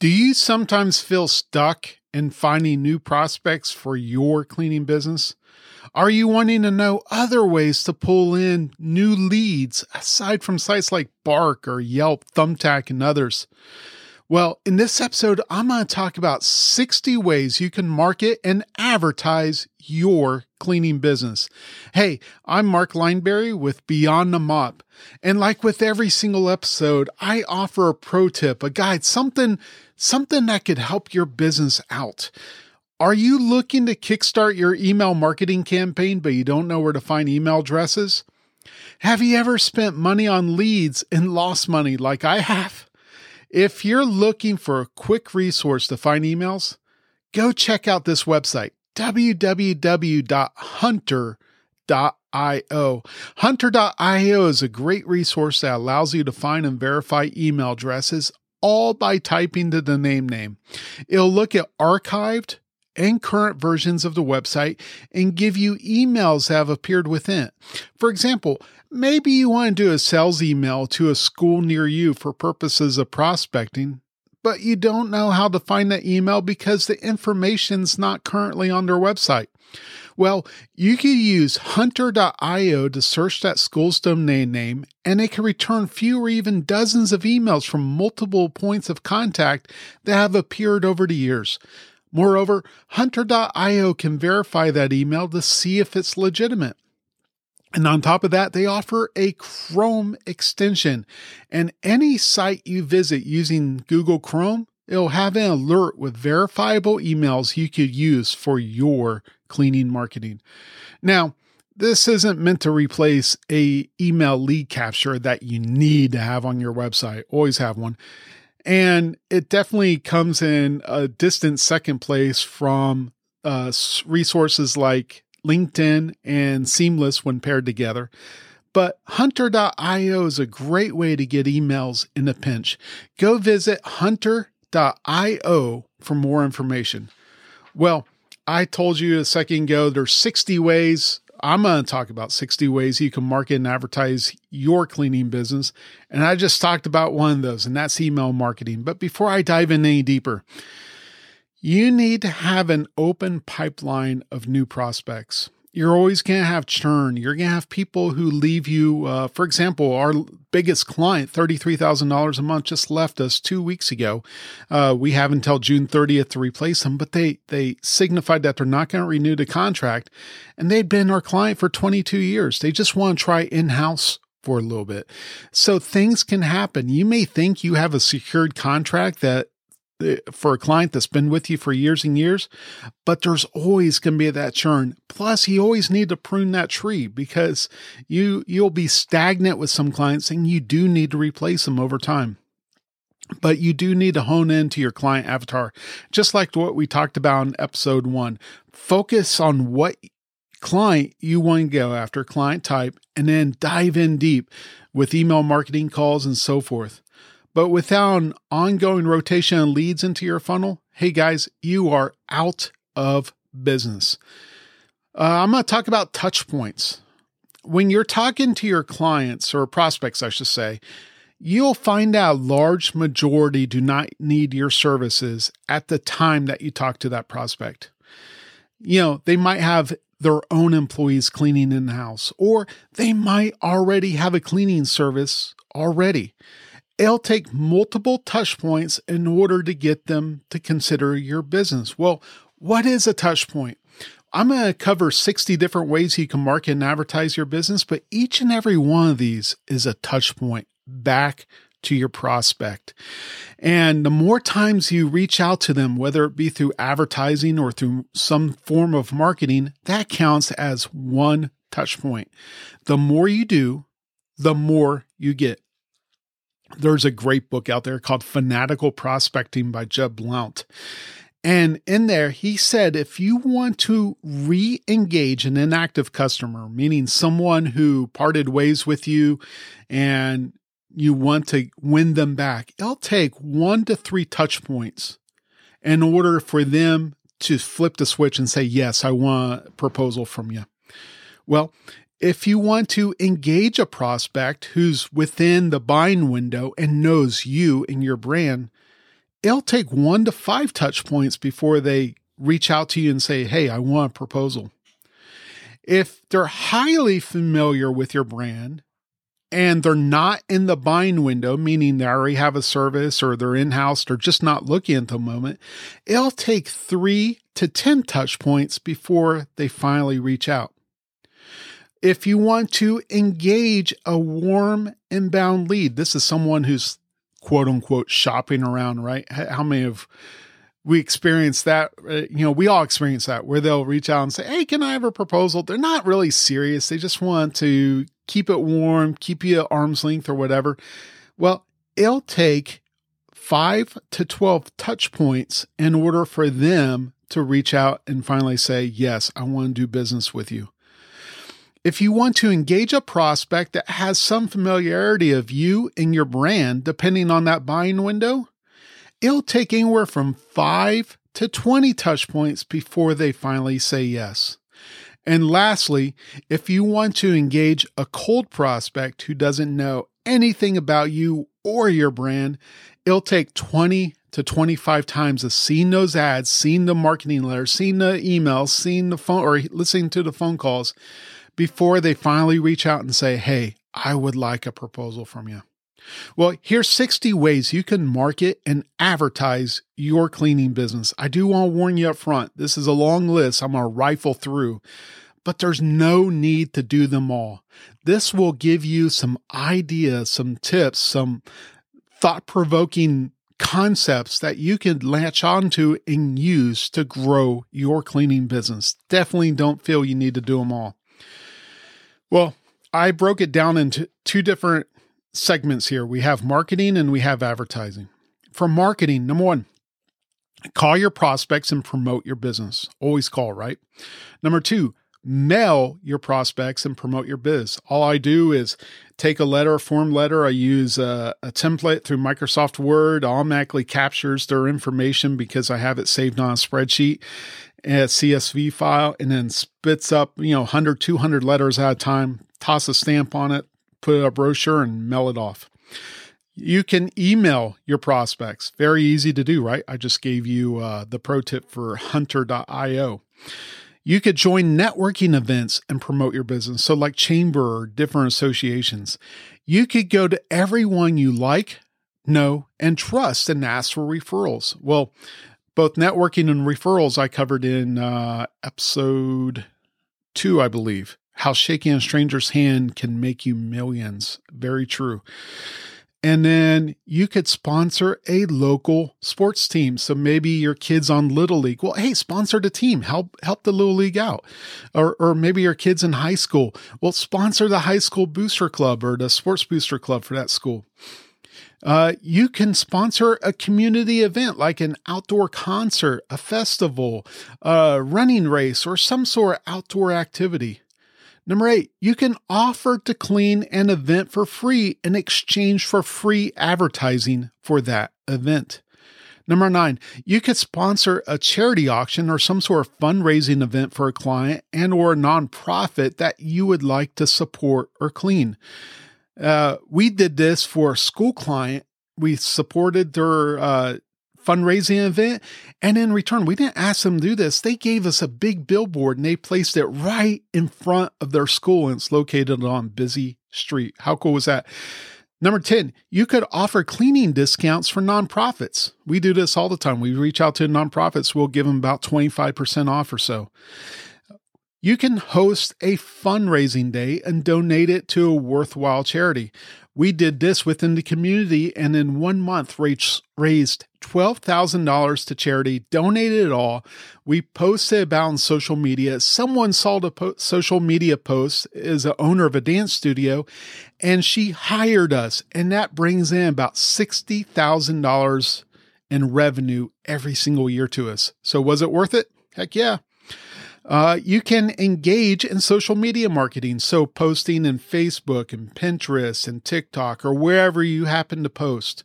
Do you sometimes feel stuck in finding new prospects for your cleaning business? Are you wanting to know other ways to pull in new leads aside from sites like Bark or Yelp, Thumbtack, and others? Well, in this episode, I'm going to talk about 60 ways you can market and advertise your cleaning business. Hey, I'm Mark Lineberry with Beyond the Mop. And like with every single episode, I offer a pro tip, a guide, something, something that could help your business out. Are you looking to kickstart your email marketing campaign, but you don't know where to find email addresses? Have you ever spent money on leads and lost money like I have? If you're looking for a quick resource to find emails, go check out this website, www.hunter.io. Hunter.io is a great resource that allows you to find and verify email addresses all by typing the domain name. It'll look at archived and current versions of the website and give you emails that have appeared within it. For example, maybe you want to do a sales email to a school near you for purposes of prospecting, but you don't know how to find that email because the information's not currently on their website. Well, you can use hunter.io to search that school's domain name, and it can return few or even dozens of emails from multiple points of contact that have appeared over the years. Moreover, Hunter.io can verify that email to see if it's legitimate. And on top of that, they offer a Chrome extension. And any site you visit using Google Chrome, it'll have an alert with verifiable emails you could use for your cleaning marketing. Now, this isn't meant to replace a email lead capture that you need to have on your website. Always have one. And it definitely comes in a distant second place from uh, resources like LinkedIn and Seamless when paired together. But hunter.io is a great way to get emails in a pinch. Go visit hunter.io for more information. Well, I told you a second ago there's 60 ways I'm going to talk about 60 ways you can market and advertise your cleaning business. And I just talked about one of those, and that's email marketing. But before I dive in any deeper, you need to have an open pipeline of new prospects you're always going to have churn. You're going to have people who leave you. Uh, for example, our biggest client, $33,000 a month, just left us two weeks ago. Uh, we have until June 30th to replace them, but they, they signified that they're not going to renew the contract. And they'd been our client for 22 years. They just want to try in house for a little bit. So things can happen. You may think you have a secured contract that for a client that's been with you for years and years, but there's always going to be that churn. Plus, you always need to prune that tree because you you'll be stagnant with some clients and you do need to replace them over time. But you do need to hone into your client avatar, just like what we talked about in episode one. Focus on what client you want to go after, client type, and then dive in deep with email marketing calls and so forth. But without an ongoing rotation of leads into your funnel, hey guys, you are out of business. Uh, I'm going to talk about touch points. When you're talking to your clients or prospects, I should say, you'll find out a large majority do not need your services at the time that you talk to that prospect. You know, they might have their own employees cleaning in the house, or they might already have a cleaning service already. It'll take multiple touch points in order to get them to consider your business. Well, what is a touch point? I'm going to cover 60 different ways you can market and advertise your business, but each and every one of these is a touch point back to your prospect. And the more times you reach out to them, whether it be through advertising or through some form of marketing, that counts as one touch point. The more you do, the more you get. There's a great book out there called Fanatical Prospecting by Jeb Blount. And in there, he said if you want to re engage an inactive customer, meaning someone who parted ways with you and you want to win them back, it'll take one to three touch points in order for them to flip the switch and say, Yes, I want a proposal from you. Well, if you want to engage a prospect who's within the buying window and knows you and your brand, it'll take one to five touch points before they reach out to you and say, Hey, I want a proposal. If they're highly familiar with your brand and they're not in the buying window, meaning they already have a service or they're in house, or just not looking at the moment, it'll take three to 10 touch points before they finally reach out. If you want to engage a warm inbound lead, this is someone who's quote unquote shopping around, right? How many of we experience that? Uh, you know, we all experience that where they'll reach out and say, Hey, can I have a proposal? They're not really serious. They just want to keep it warm, keep you at arm's length or whatever. Well, it'll take five to 12 touch points in order for them to reach out and finally say, Yes, I want to do business with you. If you want to engage a prospect that has some familiarity of you and your brand, depending on that buying window, it'll take anywhere from five to 20 touch points before they finally say yes. And lastly, if you want to engage a cold prospect who doesn't know anything about you or your brand, it'll take 20 to 25 times of seeing those ads, seeing the marketing letters, seeing the emails, seeing the phone or listening to the phone calls before they finally reach out and say, Hey, I would like a proposal from you. Well, here's 60 ways you can market and advertise your cleaning business. I do want to warn you up front. This is a long list I'm going to rifle through, but there's no need to do them all. This will give you some ideas, some tips, some thought provoking concepts that you can latch onto and use to grow your cleaning business. Definitely don't feel you need to do them all. Well, I broke it down into two different segments here. We have marketing and we have advertising. For marketing, number one, call your prospects and promote your business. Always call, right? Number two, mail your prospects and promote your biz. All I do is take a letter, a form letter. I use a, a, template through Microsoft Word, automatically captures their information because I have it saved on a spreadsheet a CSV file and then spits up, you know, 100, 200 letters at a time, toss a stamp on it, put a brochure and mail it off. You can email your prospects. Very easy to do, right? I just gave you uh, the pro tip for hunter.io. You could join networking events and promote your business. So, like chamber or different associations, you could go to everyone you like, know, and trust and ask for referrals. Well, both networking and referrals I covered in uh, episode two, I believe. How shaking a stranger's hand can make you millions. Very true. And then you could sponsor a local sports team. So maybe your kids on Little League. Well, hey, sponsor the team. Help help the Little League out. Or or maybe your kids in high school. Well, sponsor the high school booster club or the sports booster club for that school. Uh, you can sponsor a community event like an outdoor concert, a festival, a running race, or some sort of outdoor activity. Number eight, you can offer to clean an event for free in exchange for free advertising for that event. Number nine, you could sponsor a charity auction or some sort of fundraising event for a client and or a nonprofit that you would like to support or clean. Uh, we did this for a school client. We supported their uh, fundraising event. And in return, we didn't ask them to do this. They gave us a big billboard and they placed it right in front of their school. And it's located on busy street. How cool was that? Number 10, you could offer cleaning discounts for nonprofits. We do this all the time. We reach out to nonprofits, we'll give them about 25% off or so. You can host a fundraising day and donate it to a worthwhile charity. We did this within the community and in one month raised $12,000 to charity, donated it all. We posted about on social media. Someone saw the po- social media post is the owner of a dance studio and she hired us. And that brings in about $60,000 in revenue every single year to us. So was it worth it? Heck yeah. Uh, you can engage in social media marketing, so posting in Facebook and Pinterest and TikTok or wherever you happen to post.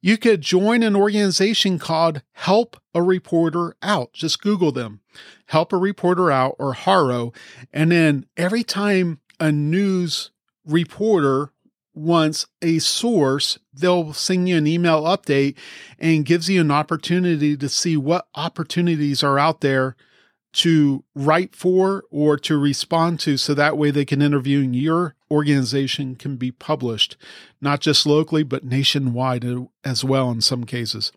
You could join an organization called Help a Reporter Out. Just Google them, Help a Reporter Out or HARO. And then every time a news reporter wants a source, they'll send you an email update and gives you an opportunity to see what opportunities are out there to write for or to respond to so that way they can interview and your organization can be published not just locally but nationwide as well in some cases.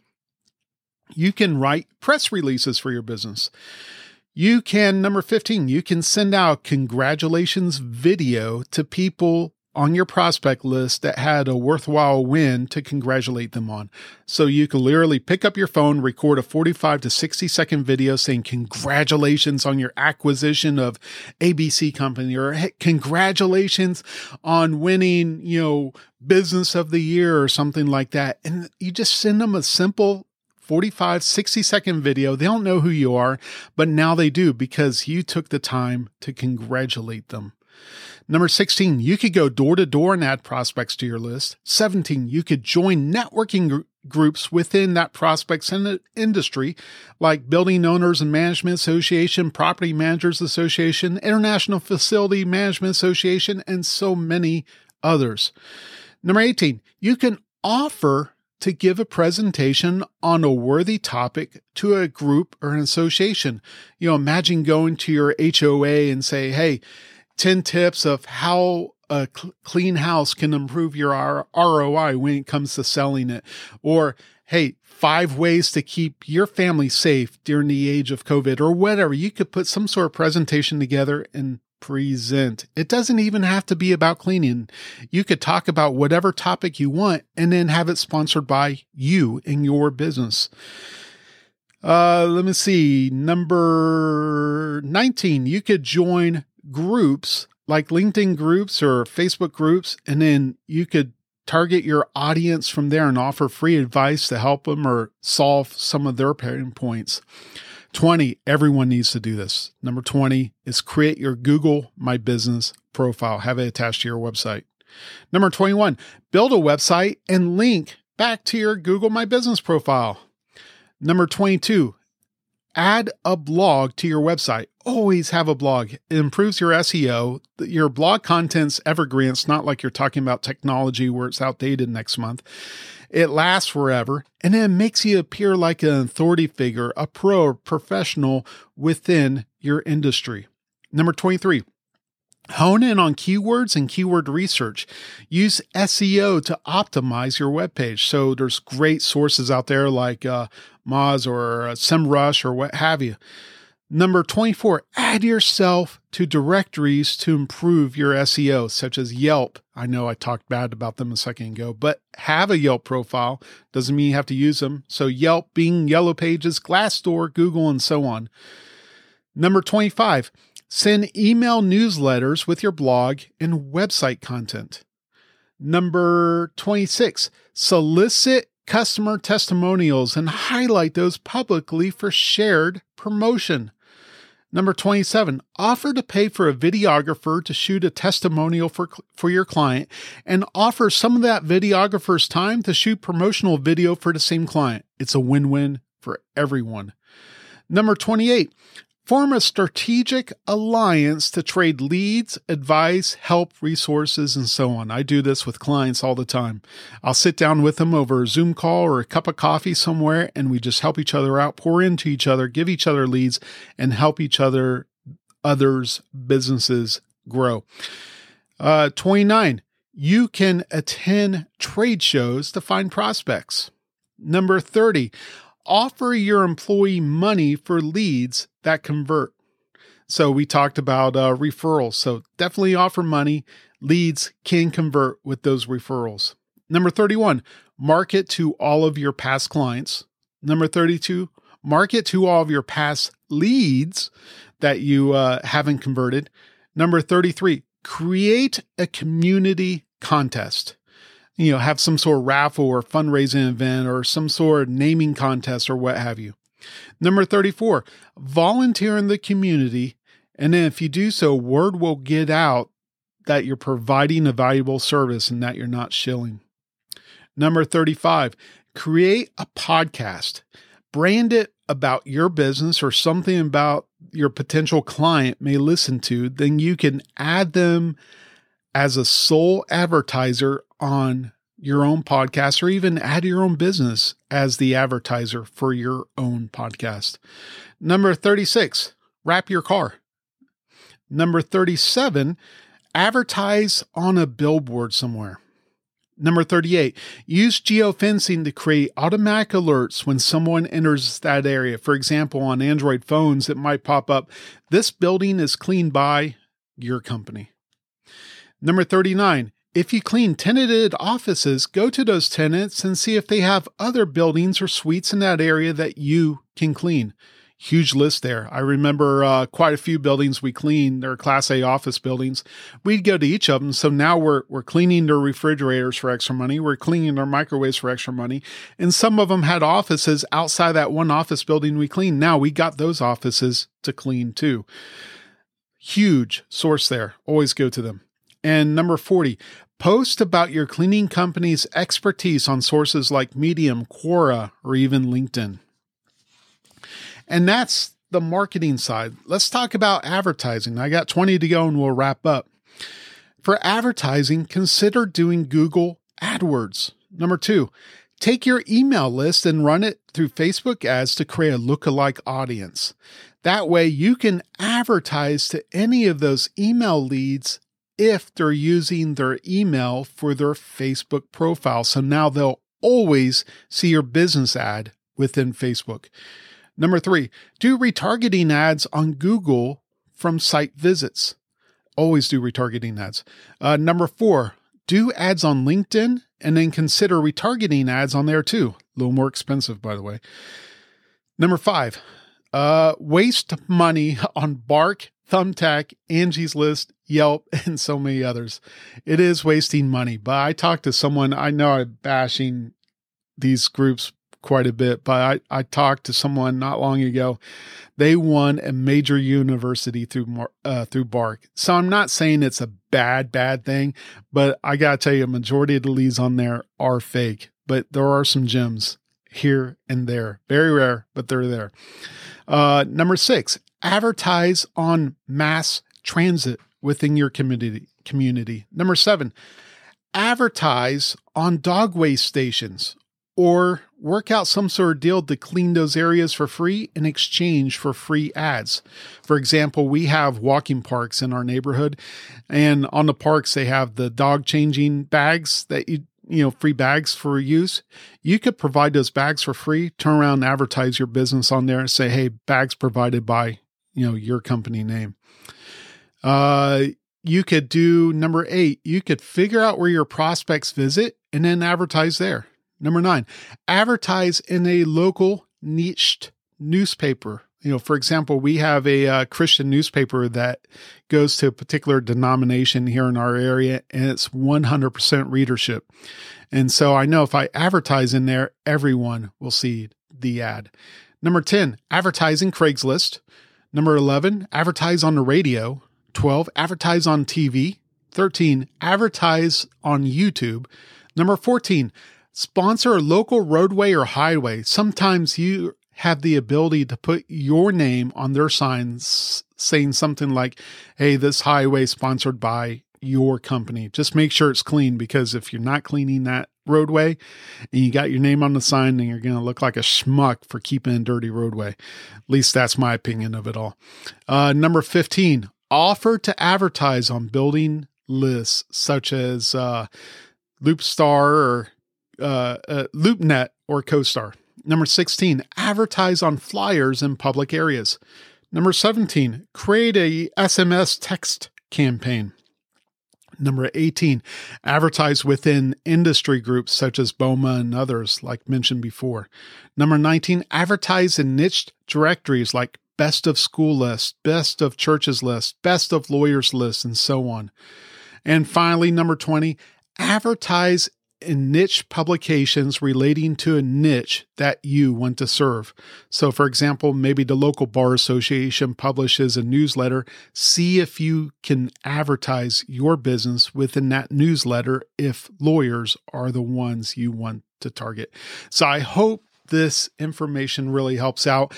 You can write press releases for your business. You can number 15 you can send out congratulations video to people on your prospect list that had a worthwhile win to congratulate them on. So you can literally pick up your phone, record a 45 to 60 second video saying congratulations on your acquisition of ABC company or hey, congratulations on winning, you know, business of the year or something like that. And you just send them a simple 45, 60 second video. They don't know who you are, but now they do because you took the time to congratulate them. Number 16, you could go door to door and add prospects to your list. 17, you could join networking gr- groups within that prospects in industry, like Building Owners and Management Association, Property Managers Association, International Facility Management Association, and so many others. Number 18, you can offer to give a presentation on a worthy topic to a group or an association. You know, imagine going to your HOA and say, Hey, 10 tips of how a cl- clean house can improve your R- ROI when it comes to selling it. Or, hey, five ways to keep your family safe during the age of COVID or whatever. You could put some sort of presentation together and present. It doesn't even have to be about cleaning. You could talk about whatever topic you want and then have it sponsored by you and your business. Uh, let me see. Number 19, you could join groups like LinkedIn groups or Facebook groups, and then you could target your audience from there and offer free advice to help them or solve some of their pain points. 20, everyone needs to do this. Number 20 is create your Google My Business profile, have it attached to your website. Number 21, build a website and link back to your Google My Business profile. Number 22, add a blog to your website. Always have a blog. It improves your SEO. Your blog content's evergreen. It's not like you're talking about technology where it's outdated next month. It lasts forever and it makes you appear like an authority figure, a pro professional within your industry. Number 23, Hone in on keywords and keyword research. Use SEO to optimize your webpage. So there's great sources out there like uh, Moz or uh, SEMrush or what have you. Number 24, add yourself to directories to improve your SEO, such as Yelp. I know I talked bad about them a second ago, but have a Yelp profile. Doesn't mean you have to use them. So Yelp, Bing, Yellow Pages, Glassdoor, Google, and so on. Number 25, send email newsletters with your blog and website content. Number 26, solicit customer testimonials and highlight those publicly for shared promotion. Number 27, offer to pay for a videographer to shoot a testimonial for, for your client and offer some of that videographer's time to shoot promotional video for the same client. It's a win win for everyone. Number 28, Form a strategic alliance to trade leads, advice, help, resources, and so on. I do this with clients all the time. I'll sit down with them over a Zoom call or a cup of coffee somewhere, and we just help each other out, pour into each other, give each other leads, and help each other, others' businesses grow. Uh, 29. You can attend trade shows to find prospects. Number 30 offer your employee money for leads that convert. So we talked about uh, referrals. So definitely offer money. Leads can convert with those referrals. Number 31, market to all of your past clients. Number 32, market to all of your past leads that you uh, haven't converted. Number 33, create a community contest you know, have some sort of raffle or fundraising event or some sort of naming contest or what have you. Number 34, volunteer in the community. And then if you do so, word will get out that you're providing a valuable service and that you're not shilling. Number 35, create a podcast. Brand it about your business or something about your potential client may listen to. Then you can add them as a sole advertiser on your own podcast or even add your own business as the advertiser for your own podcast. Number 36, wrap your car. Number 37, advertise on a billboard somewhere. Number 38, use geofencing to create automatic alerts when someone enters that area. For example, on Android phones, it might pop up, This building is cleaned by your company. Number 39, if you clean tenanted offices, go to those tenants and see if they have other buildings or suites in that area that you can clean. Huge list there. I remember uh, quite a few buildings we cleaned. They're Class A office buildings. We'd go to each of them. So now we're we're cleaning their refrigerators for extra money. We're cleaning their microwaves for extra money. And some of them had offices outside that one office building we cleaned. Now we got those offices to clean too. Huge source there. Always go to them. And number 40, post about your cleaning company's expertise on sources like Medium, Quora, or even LinkedIn. And that's the marketing side. Let's talk about advertising. I got 20 to go and we'll wrap up. For advertising, consider doing Google AdWords. Number two, take your email list and run it through Facebook ads to create a lookalike audience. That way, you can advertise to any of those email leads if they're using their email for their Facebook profile. So now they'll always see your business ad within Facebook. Number three, do retargeting ads on Google from site visits. Always do retargeting ads. Uh, number four, do ads on LinkedIn and then consider retargeting ads on there too. A little more expensive, by the way. Number five, uh, waste money on Bark, Thumbtack, Angie's List, Yelp, and so many others. It is wasting money. But I talked to someone, I know I'm bashing these groups quite a bit, but I, I talked to someone not long ago. They won a major university through uh, through Bark. So I'm not saying it's a bad bad thing, but I gotta tell you, a majority of the leads on there are fake. But there are some gems here and there, very rare, but they're there. Uh, number six, advertise on mass transit within your community. Community. Number seven, advertise on dog waste stations or work out some sort of deal to clean those areas for free in exchange for free ads. For example, we have walking parks in our neighborhood, and on the parks, they have the dog changing bags that you you know, free bags for use, you could provide those bags for free, turn around and advertise your business on there and say, hey, bags provided by, you know, your company name. Uh, you could do number eight, you could figure out where your prospects visit and then advertise there. Number nine, advertise in a local niched newspaper. You know, for example, we have a uh, Christian newspaper that goes to a particular denomination here in our area, and it's 100% readership. And so I know if I advertise in there, everyone will see the ad. Number 10, advertising Craigslist. Number 11, advertise on the radio. 12, advertise on TV. 13, advertise on YouTube. Number 14, sponsor a local roadway or highway. Sometimes you have the ability to put your name on their signs saying something like, Hey, this highway sponsored by your company. Just make sure it's clean because if you're not cleaning that roadway and you got your name on the sign, then you're going to look like a schmuck for keeping a dirty roadway. At least that's my opinion of it all. Uh, number 15, offer to advertise on building lists such as uh, Loopstar or uh, uh, LoopNet or CoStar. Number 16, advertise on flyers in public areas. Number 17, create a SMS text campaign. Number 18, advertise within industry groups such as BOMA and others, like mentioned before. Number 19, advertise in niche directories like best of school list, best of churches list, best of lawyers list, and so on. And finally, number 20, advertise in niche publications relating to a niche that you want to serve. So, for example, maybe the local bar association publishes a newsletter. See if you can advertise your business within that newsletter if lawyers are the ones you want to target. So, I hope this information really helps out.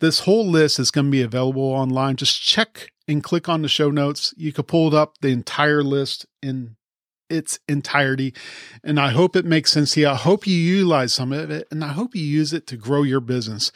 This whole list is going to be available online. Just check and click on the show notes. You can pull up the entire list in its entirety. And I hope it makes sense to you. I hope you utilize some of it and I hope you use it to grow your business.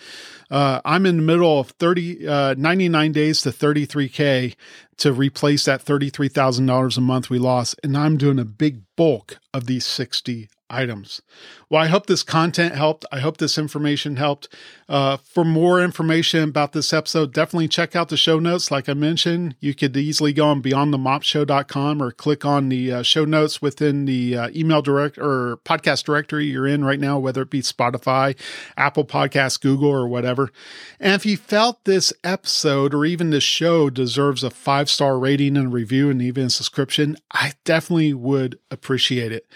Uh, I'm in the middle of 30, uh, 99 days to 33K to replace that $33,000 a month we lost. And I'm doing a big bulk of these 60 items. Well, I hope this content helped. I hope this information helped. Uh, for more information about this episode, definitely check out the show notes. Like I mentioned, you could easily go on beyondthemopshow.com or click on the uh, show notes within the uh, email direct or podcast directory you're in right now, whether it be Spotify, Apple Podcasts, Google, or whatever. And if you felt this episode or even this show deserves a five star rating and review and even a subscription, I definitely would appreciate it.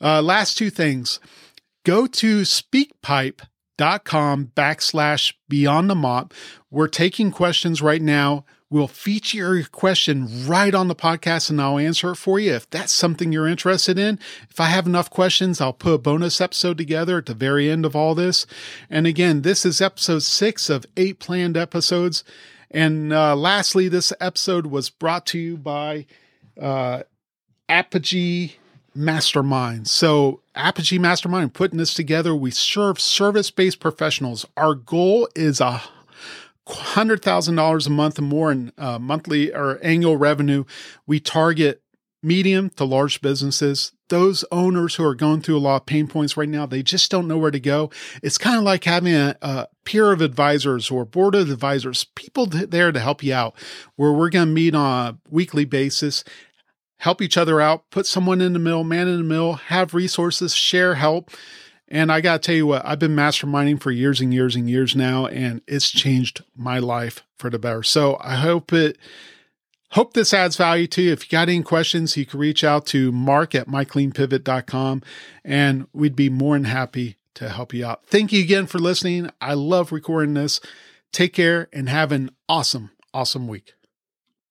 Uh, last two things go to speakpipe.com backslash beyond the mop. We're taking questions right now. We'll feature your question right on the podcast and I'll answer it for you if that's something you're interested in. If I have enough questions, I'll put a bonus episode together at the very end of all this. And again, this is episode six of eight planned episodes. And uh, lastly, this episode was brought to you by uh, Apogee Mastermind. So, Apogee Mastermind, putting this together, we serve service based professionals. Our goal is a hundred thousand dollars a month and more in uh, monthly or annual revenue. We target medium to large businesses. Those owners who are going through a lot of pain points right now, they just don't know where to go. It's kind of like having a, a peer of advisors or board of advisors, people there to help you out, where we're going to meet on a weekly basis help each other out, put someone in the middle, man in the middle, have resources, share help. And I got to tell you what, I've been masterminding for years and years and years now, and it's changed my life for the better. So I hope it, hope this adds value to you. If you got any questions, you can reach out to mark at mycleanpivot.com and we'd be more than happy to help you out. Thank you again for listening. I love recording this. Take care and have an awesome, awesome week.